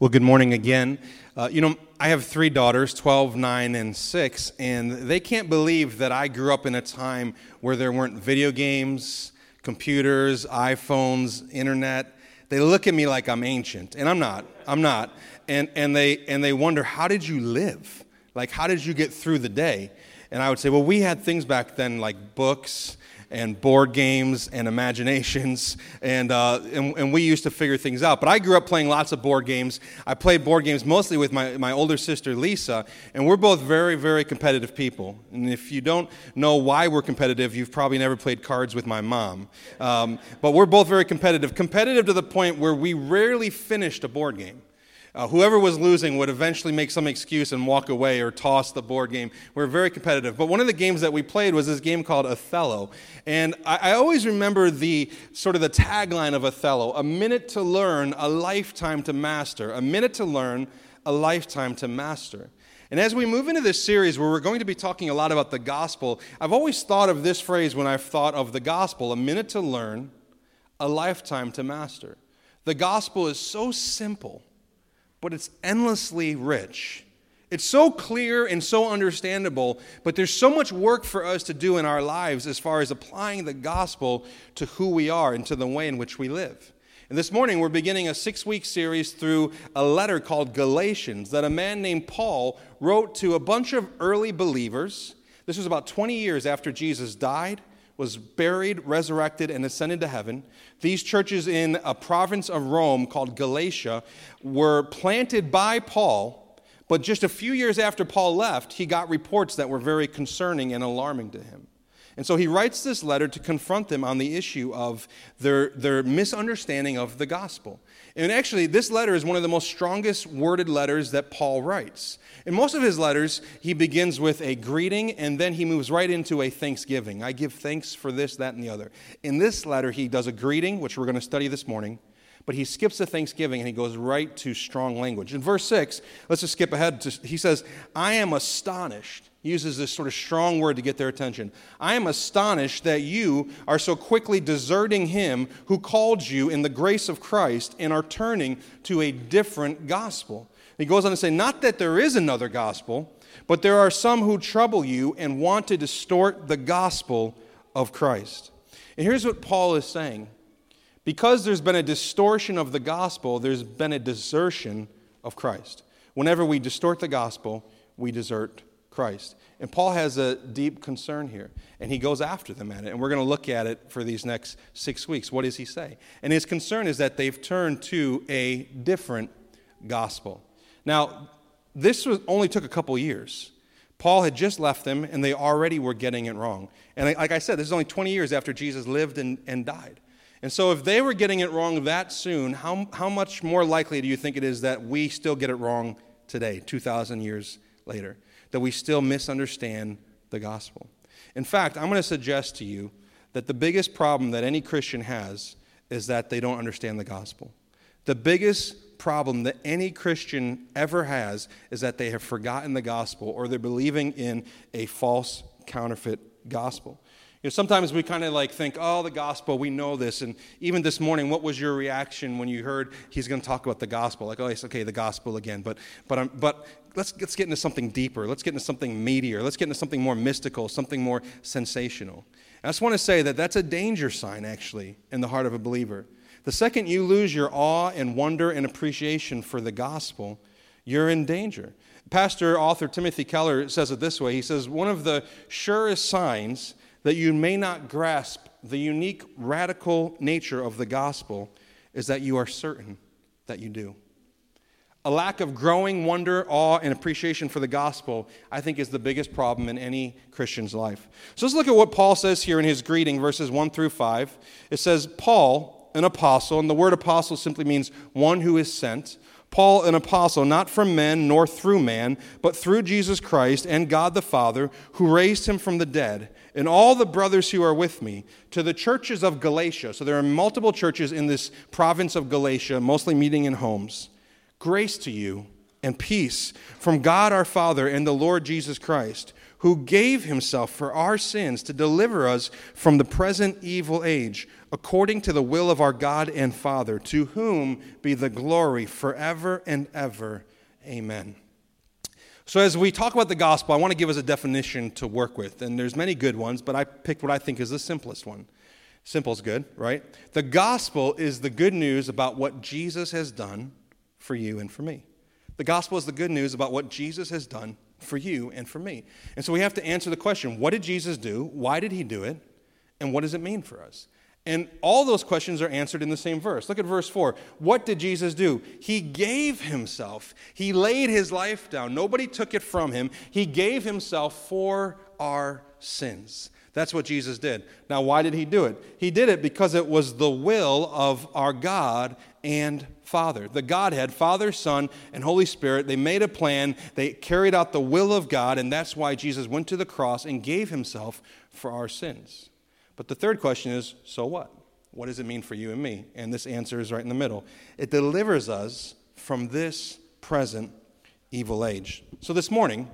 Well, good morning again. Uh, you know, I have three daughters 12, 9, and 6, and they can't believe that I grew up in a time where there weren't video games, computers, iPhones, internet. They look at me like I'm ancient, and I'm not. I'm not. And, and, they, and they wonder, how did you live? Like, how did you get through the day? And I would say, well, we had things back then like books and board games and imaginations, and, uh, and, and, we used to figure things out. But I grew up playing lots of board games. I played board games mostly with my, my older sister, Lisa, and we're both very, very competitive people. And if you don't know why we're competitive, you've probably never played cards with my mom. Um, but we're both very competitive, competitive to the point where we rarely finished a board game. Uh, whoever was losing would eventually make some excuse and walk away or toss the board game. We are very competitive. But one of the games that we played was this game called Othello. And I, I always remember the sort of the tagline of Othello a minute to learn, a lifetime to master. A minute to learn, a lifetime to master. And as we move into this series where we're going to be talking a lot about the gospel, I've always thought of this phrase when I've thought of the gospel a minute to learn, a lifetime to master. The gospel is so simple but it's endlessly rich. It's so clear and so understandable, but there's so much work for us to do in our lives as far as applying the gospel to who we are and to the way in which we live. And this morning, we're beginning a six week series through a letter called Galatians that a man named Paul wrote to a bunch of early believers. This was about 20 years after Jesus died was buried, resurrected, and ascended to heaven. These churches in a province of Rome called Galatia were planted by Paul, but just a few years after Paul left, he got reports that were very concerning and alarming to him. And so he writes this letter to confront them on the issue of their, their misunderstanding of the gospel. And actually, this letter is one of the most strongest worded letters that Paul writes. In most of his letters, he begins with a greeting and then he moves right into a thanksgiving. I give thanks for this, that, and the other. In this letter, he does a greeting, which we're going to study this morning, but he skips the thanksgiving and he goes right to strong language. In verse 6, let's just skip ahead. To, he says, I am astonished. He uses this sort of strong word to get their attention. I am astonished that you are so quickly deserting him who called you in the grace of Christ and are turning to a different gospel. He goes on to say, Not that there is another gospel, but there are some who trouble you and want to distort the gospel of Christ. And here's what Paul is saying because there's been a distortion of the gospel, there's been a desertion of Christ. Whenever we distort the gospel, we desert Christ. And Paul has a deep concern here, and he goes after them at it. And we're going to look at it for these next six weeks. What does he say? And his concern is that they've turned to a different gospel. Now, this was, only took a couple years. Paul had just left them, and they already were getting it wrong. And like I said, this is only 20 years after Jesus lived and, and died. And so, if they were getting it wrong that soon, how, how much more likely do you think it is that we still get it wrong today, 2,000 years later? That we still misunderstand the gospel? In fact, I'm going to suggest to you that the biggest problem that any Christian has is that they don't understand the gospel. The biggest problem that any Christian ever has is that they have forgotten the gospel or they're believing in a false counterfeit gospel. You know, sometimes we kind of like think, oh, the gospel, we know this. And even this morning, what was your reaction when you heard he's going to talk about the gospel? Like, oh, it's okay, the gospel again. But, but, um, but let's, let's get into something deeper. Let's get into something meatier. Let's get into something more mystical, something more sensational. I just want to say that that's a danger sign, actually, in the heart of a believer. The second you lose your awe and wonder and appreciation for the gospel, you're in danger. Pastor, author Timothy Keller says it this way He says, One of the surest signs that you may not grasp the unique, radical nature of the gospel is that you are certain that you do. A lack of growing wonder, awe, and appreciation for the gospel, I think, is the biggest problem in any Christian's life. So let's look at what Paul says here in his greeting, verses 1 through 5. It says, Paul, an apostle, and the word apostle simply means one who is sent. Paul, an apostle, not from men nor through man, but through Jesus Christ and God the Father, who raised him from the dead, and all the brothers who are with me, to the churches of Galatia. So there are multiple churches in this province of Galatia, mostly meeting in homes. Grace to you and peace from God our Father and the Lord Jesus Christ who gave himself for our sins to deliver us from the present evil age, according to the will of our God and Father, to whom be the glory forever and ever. Amen. So as we talk about the gospel, I want to give us a definition to work with. And there's many good ones, but I picked what I think is the simplest one. Simple is good, right? The gospel is the good news about what Jesus has done for you and for me. The gospel is the good news about what Jesus has done for you and for me. And so we have to answer the question what did Jesus do? Why did he do it? And what does it mean for us? And all those questions are answered in the same verse. Look at verse 4. What did Jesus do? He gave himself. He laid his life down. Nobody took it from him. He gave himself for our sins. That's what Jesus did. Now, why did he do it? He did it because it was the will of our God and Father. The Godhead, Father, Son, and Holy Spirit, they made a plan. They carried out the will of God, and that's why Jesus went to the cross and gave himself for our sins. But the third question is so what? What does it mean for you and me? And this answer is right in the middle. It delivers us from this present evil age. So this morning,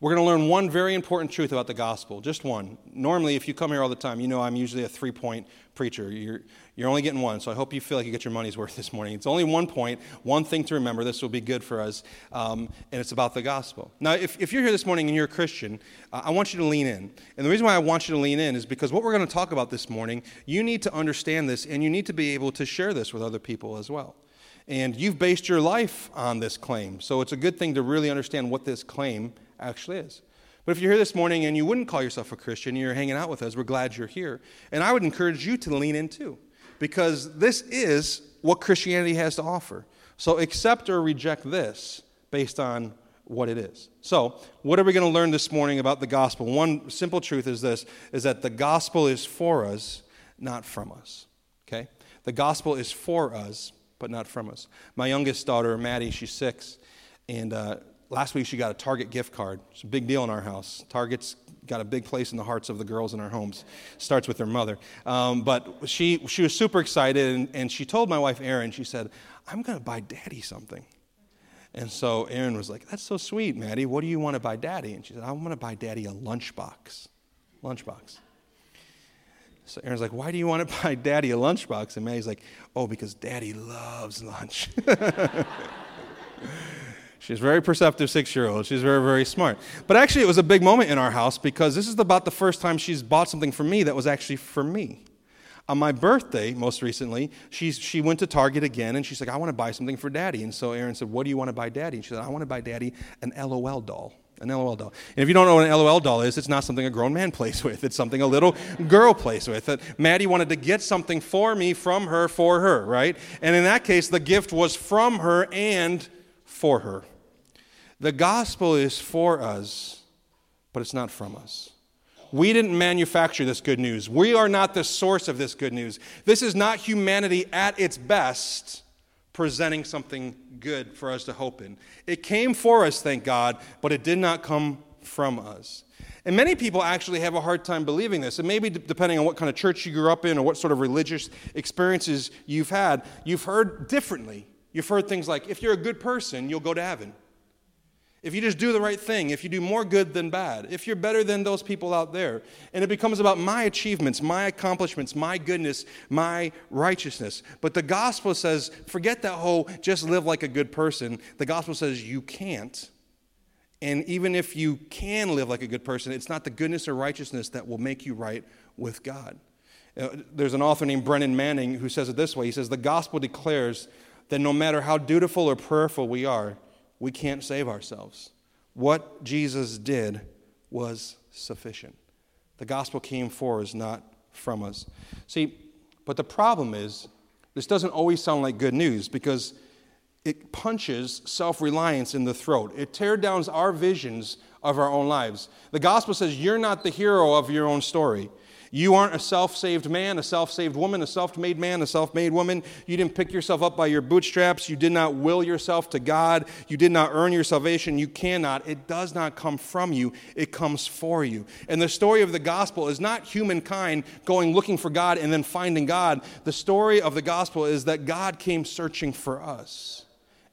we're going to learn one very important truth about the gospel, just one. Normally, if you come here all the time, you know I'm usually a three point preacher. You're, you're only getting one, so I hope you feel like you get your money's worth this morning. It's only one point, one thing to remember. This will be good for us, um, and it's about the gospel. Now, if, if you're here this morning and you're a Christian, uh, I want you to lean in. And the reason why I want you to lean in is because what we're going to talk about this morning, you need to understand this, and you need to be able to share this with other people as well. And you've based your life on this claim, so it's a good thing to really understand what this claim actually is. But if you're here this morning and you wouldn't call yourself a Christian, you're hanging out with us, we're glad you're here. And I would encourage you to lean in too, because this is what Christianity has to offer. So accept or reject this based on what it is. So, what are we going to learn this morning about the gospel? One simple truth is this is that the gospel is for us, not from us. Okay? The gospel is for us, but not from us. My youngest daughter, Maddie, she's six, and uh, last week she got a Target gift card. It's a big deal in our house. Target's got a big place in the hearts of the girls in our homes. Starts with their mother. Um, but she, she was super excited, and, and she told my wife, Erin, she said, I'm going to buy daddy something. And so Erin was like, That's so sweet, Maddie. What do you want to buy daddy? And she said, I'm going to buy daddy a lunchbox. Lunchbox. So Erin's like, Why do you want to buy daddy a lunchbox? And Maddie's like, Oh, because daddy loves lunch. She's a very perceptive six year old. She's very, very smart. But actually, it was a big moment in our house because this is about the first time she's bought something for me that was actually for me. On my birthday, most recently, she, she went to Target again and she's like, I want to buy something for daddy. And so Erin said, What do you want to buy daddy? And she said, I want to buy daddy an LOL doll. An LOL doll. And if you don't know what an LOL doll is, it's not something a grown man plays with. It's something a little girl plays with. That Maddie wanted to get something for me from her for her, right? And in that case, the gift was from her and for her. The gospel is for us, but it's not from us. We didn't manufacture this good news. We are not the source of this good news. This is not humanity at its best presenting something good for us to hope in. It came for us, thank God, but it did not come from us. And many people actually have a hard time believing this. And maybe depending on what kind of church you grew up in or what sort of religious experiences you've had, you've heard differently. You've heard things like, if you're a good person, you'll go to heaven. If you just do the right thing, if you do more good than bad, if you're better than those people out there, and it becomes about my achievements, my accomplishments, my goodness, my righteousness. But the gospel says, forget that whole just live like a good person. The gospel says you can't. And even if you can live like a good person, it's not the goodness or righteousness that will make you right with God. Uh, there's an author named Brennan Manning who says it this way He says, The gospel declares that no matter how dutiful or prayerful we are, we can't save ourselves. What Jesus did was sufficient. The gospel came for us, not from us. See, but the problem is, this doesn't always sound like good news because it punches self reliance in the throat. It tears down our visions of our own lives. The gospel says you're not the hero of your own story. You aren't a self saved man, a self saved woman, a self made man, a self made woman. You didn't pick yourself up by your bootstraps. You did not will yourself to God. You did not earn your salvation. You cannot. It does not come from you, it comes for you. And the story of the gospel is not humankind going looking for God and then finding God. The story of the gospel is that God came searching for us,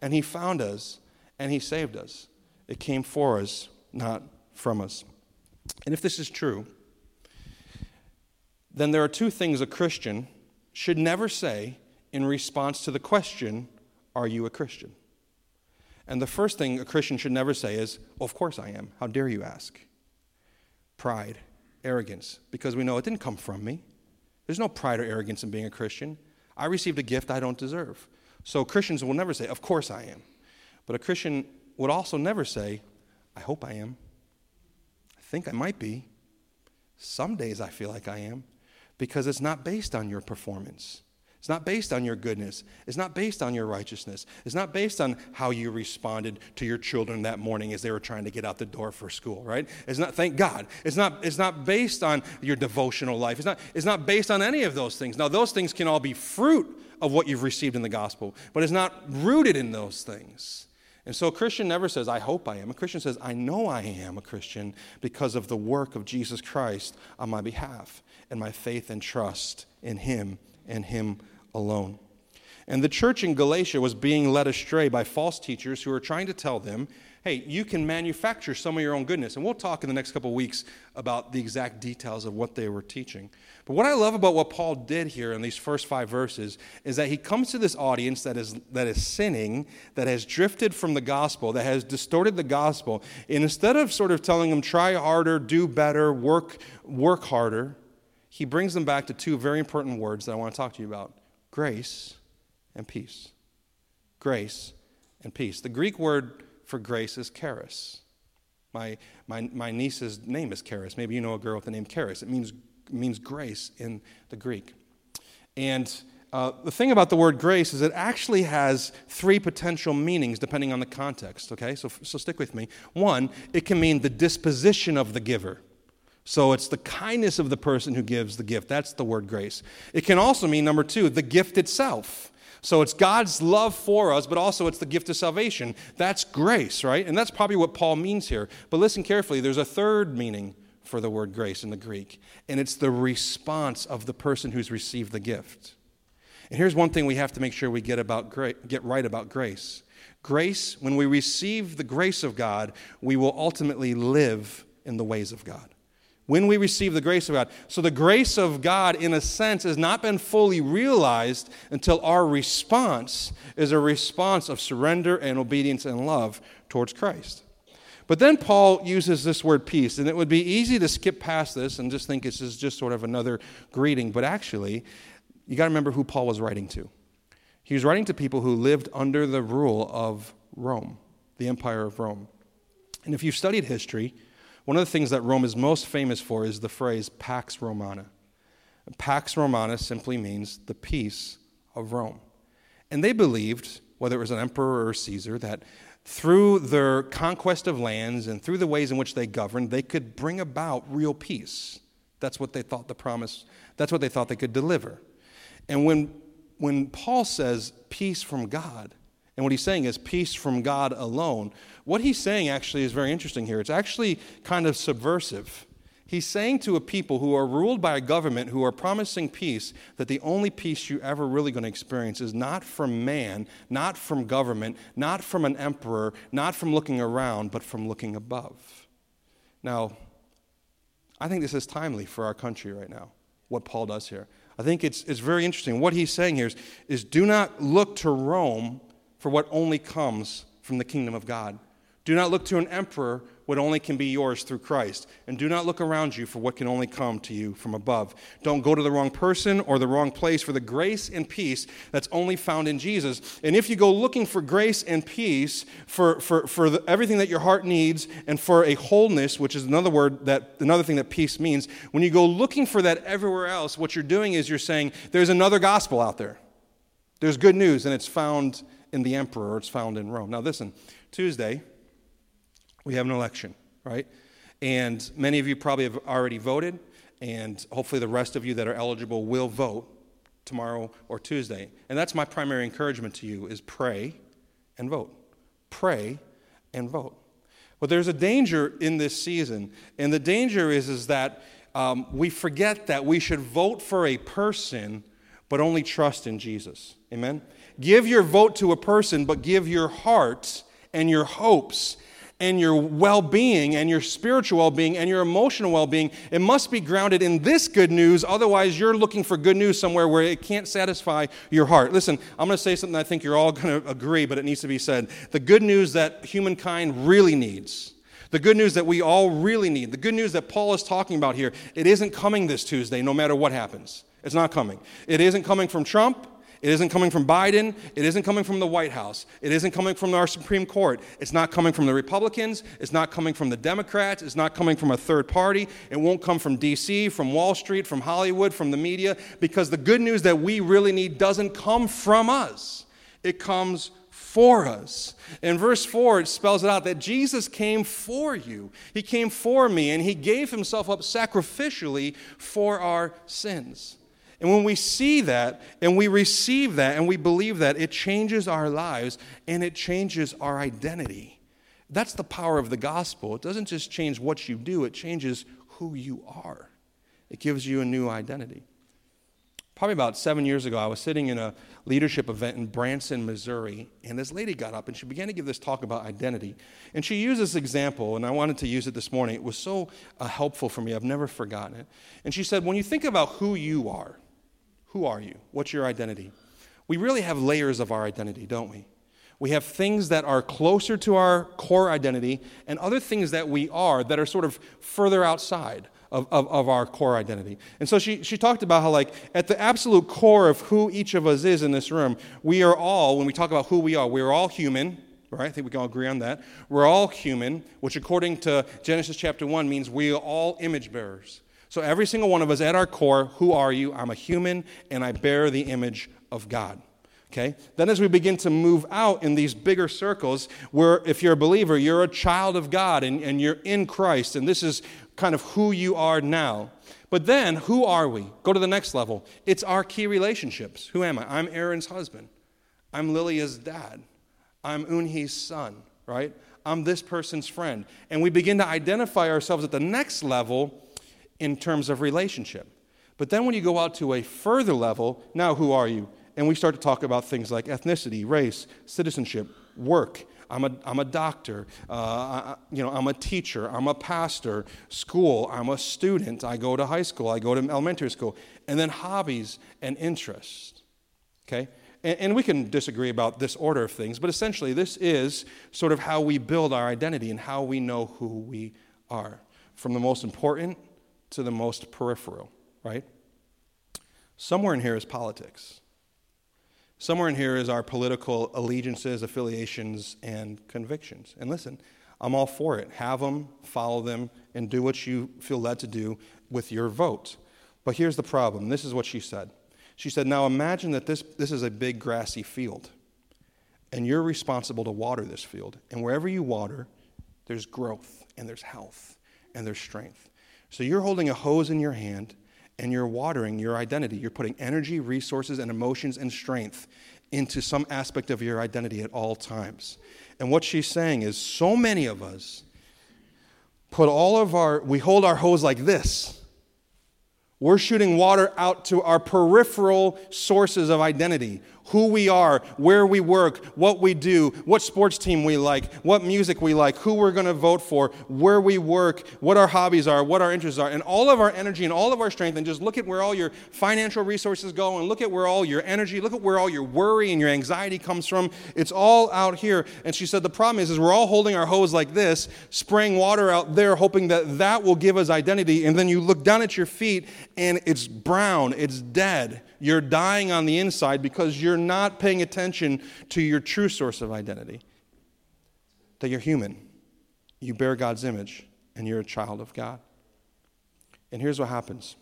and He found us, and He saved us. It came for us, not from us. And if this is true, then there are two things a Christian should never say in response to the question, Are you a Christian? And the first thing a Christian should never say is, Of course I am. How dare you ask? Pride, arrogance, because we know it didn't come from me. There's no pride or arrogance in being a Christian. I received a gift I don't deserve. So Christians will never say, Of course I am. But a Christian would also never say, I hope I am. I think I might be. Some days I feel like I am because it's not based on your performance. It's not based on your goodness. It's not based on your righteousness. It's not based on how you responded to your children that morning as they were trying to get out the door for school, right? It's not, thank God. It's not, it's not based on your devotional life. It's not, it's not based on any of those things. Now, those things can all be fruit of what you've received in the gospel, but it's not rooted in those things. And so a Christian never says, I hope I am. A Christian says, I know I am a Christian because of the work of Jesus Christ on my behalf and my faith and trust in Him and Him alone. And the church in Galatia was being led astray by false teachers who were trying to tell them, hey, you can manufacture some of your own goodness. And we'll talk in the next couple weeks about the exact details of what they were teaching. But what I love about what Paul did here in these first five verses is that he comes to this audience that is, that is sinning, that has drifted from the gospel, that has distorted the gospel. And instead of sort of telling them, try harder, do better, work, work harder, he brings them back to two very important words that I want to talk to you about grace and peace. Grace and peace. The Greek word for grace is charis. My, my, my niece's name is Charis. Maybe you know a girl with the name Charis. It means, means grace in the Greek. And uh, the thing about the word grace is it actually has three potential meanings depending on the context, okay? So, so stick with me. One, it can mean the disposition of the giver. So it's the kindness of the person who gives the gift. That's the word grace. It can also mean, number two, the gift itself. So it's God's love for us, but also it's the gift of salvation. That's grace, right? And that's probably what Paul means here. But listen carefully, there's a third meaning for the word grace in the Greek, and it's the response of the person who's received the gift. And here's one thing we have to make sure we get, about get right about grace. Grace, when we receive the grace of God, we will ultimately live in the ways of God when we receive the grace of God. So the grace of God, in a sense, has not been fully realized until our response is a response of surrender and obedience and love towards Christ. But then Paul uses this word peace, and it would be easy to skip past this and just think this is just sort of another greeting. But actually, you got to remember who Paul was writing to. He was writing to people who lived under the rule of Rome, the Empire of Rome. And if you've studied history, one of the things that Rome is most famous for is the phrase Pax Romana. Pax Romana simply means the peace of Rome. And they believed, whether it was an emperor or Caesar, that through their conquest of lands and through the ways in which they governed, they could bring about real peace. That's what they thought the promise, that's what they thought they could deliver. And when, when Paul says peace from God, and what he's saying is peace from God alone. What he's saying actually is very interesting here. It's actually kind of subversive. He's saying to a people who are ruled by a government who are promising peace that the only peace you're ever really going to experience is not from man, not from government, not from an emperor, not from looking around, but from looking above. Now, I think this is timely for our country right now, what Paul does here. I think it's, it's very interesting. What he's saying here is, is do not look to Rome for what only comes from the kingdom of God. Do not look to an emperor what only can be yours through Christ. And do not look around you for what can only come to you from above. Don't go to the wrong person or the wrong place for the grace and peace that's only found in Jesus. And if you go looking for grace and peace for, for, for the, everything that your heart needs and for a wholeness, which is another word that another thing that peace means, when you go looking for that everywhere else, what you're doing is you're saying there's another gospel out there. There's good news, and it's found in the emperor, it's found in Rome. Now, listen, Tuesday, we have an election, right? And many of you probably have already voted, and hopefully the rest of you that are eligible will vote tomorrow or Tuesday. And that's my primary encouragement to you is pray and vote. Pray and vote. But there's a danger in this season, and the danger is, is that um, we forget that we should vote for a person, but only trust in Jesus. Amen? Give your vote to a person, but give your heart and your hopes and your well being and your spiritual well being and your emotional well being, it must be grounded in this good news. Otherwise, you're looking for good news somewhere where it can't satisfy your heart. Listen, I'm going to say something I think you're all going to agree, but it needs to be said. The good news that humankind really needs. The good news that we all really need, the good news that Paul is talking about here, it isn't coming this Tuesday no matter what happens. It's not coming. It isn't coming from Trump. It isn't coming from Biden. It isn't coming from the White House. It isn't coming from our Supreme Court. It's not coming from the Republicans. It's not coming from the Democrats. It's not coming from a third party. It won't come from D.C., from Wall Street, from Hollywood, from the media, because the good news that we really need doesn't come from us. It comes for us. In verse 4, it spells it out that Jesus came for you. He came for me, and He gave Himself up sacrificially for our sins. And when we see that and we receive that and we believe that, it changes our lives and it changes our identity. That's the power of the gospel. It doesn't just change what you do, it changes who you are. It gives you a new identity. Probably about seven years ago, I was sitting in a leadership event in Branson, Missouri, and this lady got up and she began to give this talk about identity. And she used this example, and I wanted to use it this morning. It was so uh, helpful for me, I've never forgotten it. And she said, When you think about who you are, who are you? What's your identity? We really have layers of our identity, don't we? We have things that are closer to our core identity and other things that we are that are sort of further outside of, of, of, our core identity. And so she, she talked about how, like, at the absolute core of who each of us is in this room, we are all, when we talk about who we are, we're all human, right? I think we can all agree on that. We're all human, which according to Genesis chapter 1 means we are all image bearers. So, every single one of us at our core, who are you? I'm a human and I bear the image of God. Okay? Then, as we begin to move out in these bigger circles, where if you're a believer, you're a child of God and, and you're in Christ, and this is kind of who you are now. But then, who are we? Go to the next level. It's our key relationships. Who am I? I'm Erin's husband. I'm Lilia's dad. I'm Unhi's son, right? I'm this person's friend. And we begin to identify ourselves at the next level in terms of relationship. But then when you go out to a further level, now who are you? And we start to talk about things like ethnicity, race, citizenship, work. I'm a, I'm a doctor, uh, I, you know, I'm a teacher, I'm a pastor, school, I'm a student, I go to high school, I go to elementary school, and then hobbies and interests. Okay? And, and we can disagree about this order of things, but essentially, this is sort of how we build our identity and how we know who we are. From the most important to the most peripheral, right? Somewhere in here is politics. Somewhere in here is our political allegiances, affiliations, and convictions. And listen, I'm all for it. Have them, follow them, and do what you feel led to do with your vote. But here's the problem. This is what she said. She said, Now imagine that this, this is a big grassy field, and you're responsible to water this field. And wherever you water, there's growth, and there's health, and there's strength. So you're holding a hose in your hand and you're watering your identity. You're putting energy, resources, and emotions and strength into some aspect of your identity at all times. And what she's saying is so many of us put all of our, we hold our hose like this. We're shooting water out to our peripheral sources of identity who we are, where we work, what we do, what sports team we like, what music we like, who we're going to vote for, where we work, what our hobbies are, what our interests are, and all of our energy and all of our strength, and just look at where all your financial resources go, and look at where all your energy, look at where all your worry and your anxiety comes from. It's all out here. And she said the problem is, is we're all holding our hose like this, spraying water out there, hoping that that will give us identity, and then you look down at your feet, and it's brown, it's dead. You're dying on the inside because you're not paying attention to your true source of identity that you're human, you bear God's image, and you're a child of God. And here's what happens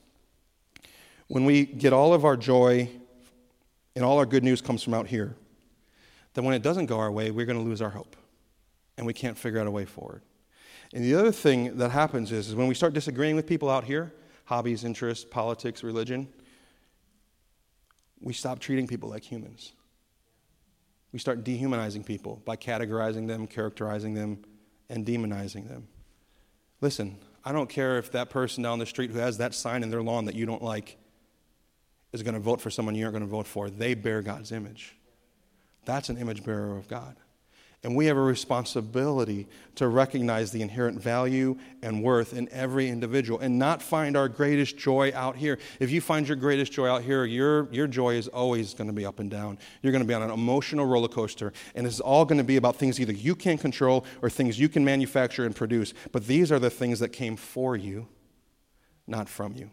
when we get all of our joy and all our good news comes from out here, then when it doesn't go our way, we're going to lose our hope and we can't figure out a way forward. And the other thing that happens is, is when we start disagreeing with people out here hobbies, interests, politics, religion we stop treating people like humans. We start dehumanizing people by categorizing them, characterizing them, and demonizing them. Listen, I don't care if that person down the street who has that sign in their lawn that you don't like is going to vote for someone you aren't going to vote for. They bear God's image. That's an image bearer of God. And we have a responsibility to recognize the inherent value and worth in every individual and not find our greatest joy out here. If you find your greatest joy out here, your, your joy is always going to be up and down. You're going to be on an emotional roller coaster, and it's all going to be about things either you can't control or things you can manufacture and produce. But these are the things that came for you, not from you.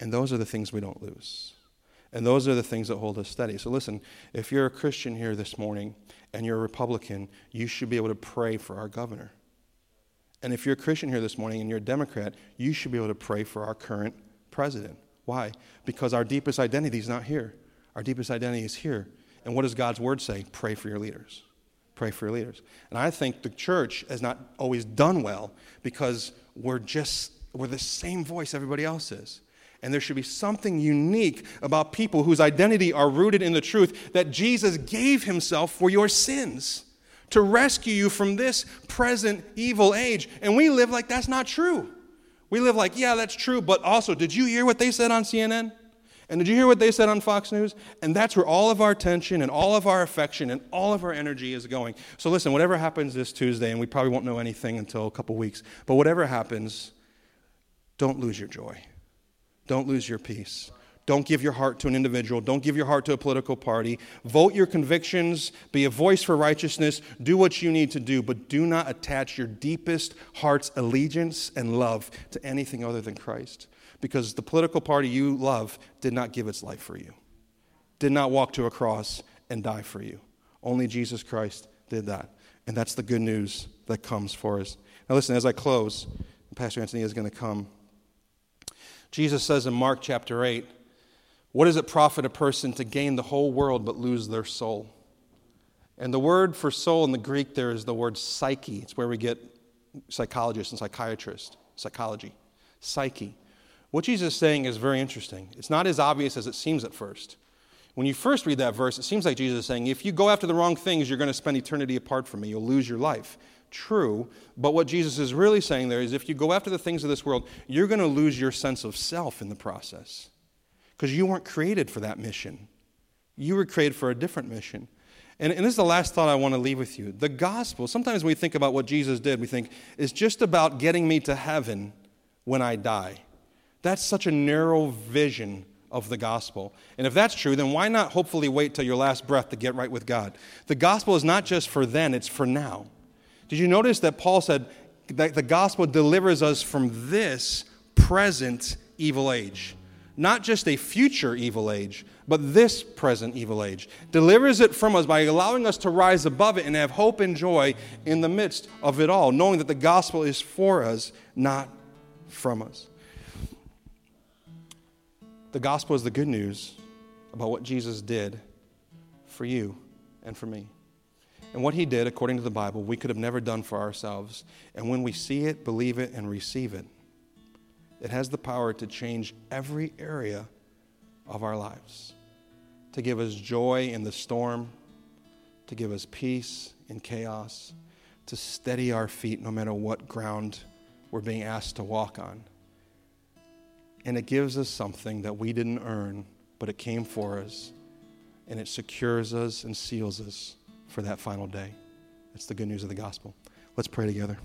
And those are the things we don't lose. And those are the things that hold us steady. So listen, if you're a Christian here this morning, and you're a Republican, you should be able to pray for our governor. And if you're a Christian here this morning and you're a Democrat, you should be able to pray for our current president. Why? Because our deepest identity is not here. Our deepest identity is here. And what does God's word say? Pray for your leaders. Pray for your leaders. And I think the church has not always done well because we're just, we're the same voice everybody else is. And there should be something unique about people whose identity are rooted in the truth that Jesus gave himself for your sins to rescue you from this present evil age. And we live like that's not true. We live like, yeah, that's true, but also, did you hear what they said on CNN? And did you hear what they said on Fox News? And that's where all of our attention and all of our affection and all of our energy is going. So listen, whatever happens this Tuesday, and we probably won't know anything until a couple weeks, but whatever happens, don't lose your joy. Don't lose your peace. Don't give your heart to an individual. Don't give your heart to a political party. Vote your convictions. Be a voice for righteousness. Do what you need to do, but do not attach your deepest heart's allegiance and love to anything other than Christ. Because the political party you love did not give its life for you, did not walk to a cross and die for you. Only Jesus Christ did that. And that's the good news that comes for us. Now, listen, as I close, Pastor Anthony is going to come. Jesus says in Mark chapter 8, What does it profit a person to gain the whole world but lose their soul? And the word for soul in the Greek there is the word psyche. It's where we get psychologists and psychiatrists, psychology, psyche. What Jesus is saying is very interesting. It's not as obvious as it seems at first. When you first read that verse, it seems like Jesus is saying, if you go after the wrong things, you're going to spend eternity apart from me. You'll lose your life true. But what Jesus is really saying there is if you go after the things of this world, you're going to lose your sense of self in the process because you weren't created for that mission. You were created for a different mission. And, and, this is the last thought I want to leave with you. The gospel, sometimes when we think about what Jesus did, we think, is just about getting me to heaven when I die. That's such a narrow vision of the gospel. And if that's true, then why not hopefully wait till your last breath to get right with God? The gospel is not just for then, it's for now. Did you notice that Paul said that the gospel delivers us from this present evil age? Not just a future evil age, but this present evil age. Delivers it from us by allowing us to rise above it and have hope and joy in the midst of it all, knowing that the gospel is for us, not from us. The gospel is the good news about what Jesus did for you and for me. And what he did, according to the Bible, we could have never done for ourselves. And when we see it, believe it, and receive it, it has the power to change every area of our lives, to give us joy in the storm, to give us peace in chaos, to steady our feet no matter what ground we're being asked to walk on. And it gives us something that we didn't earn, but it came for us, and it secures us and seals us for that final day. That's the good news of the gospel. Let's pray together.